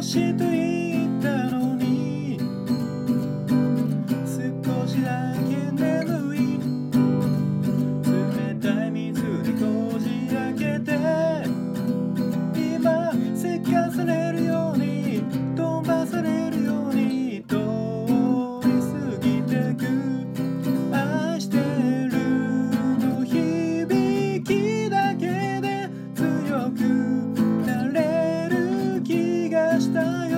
些对 time.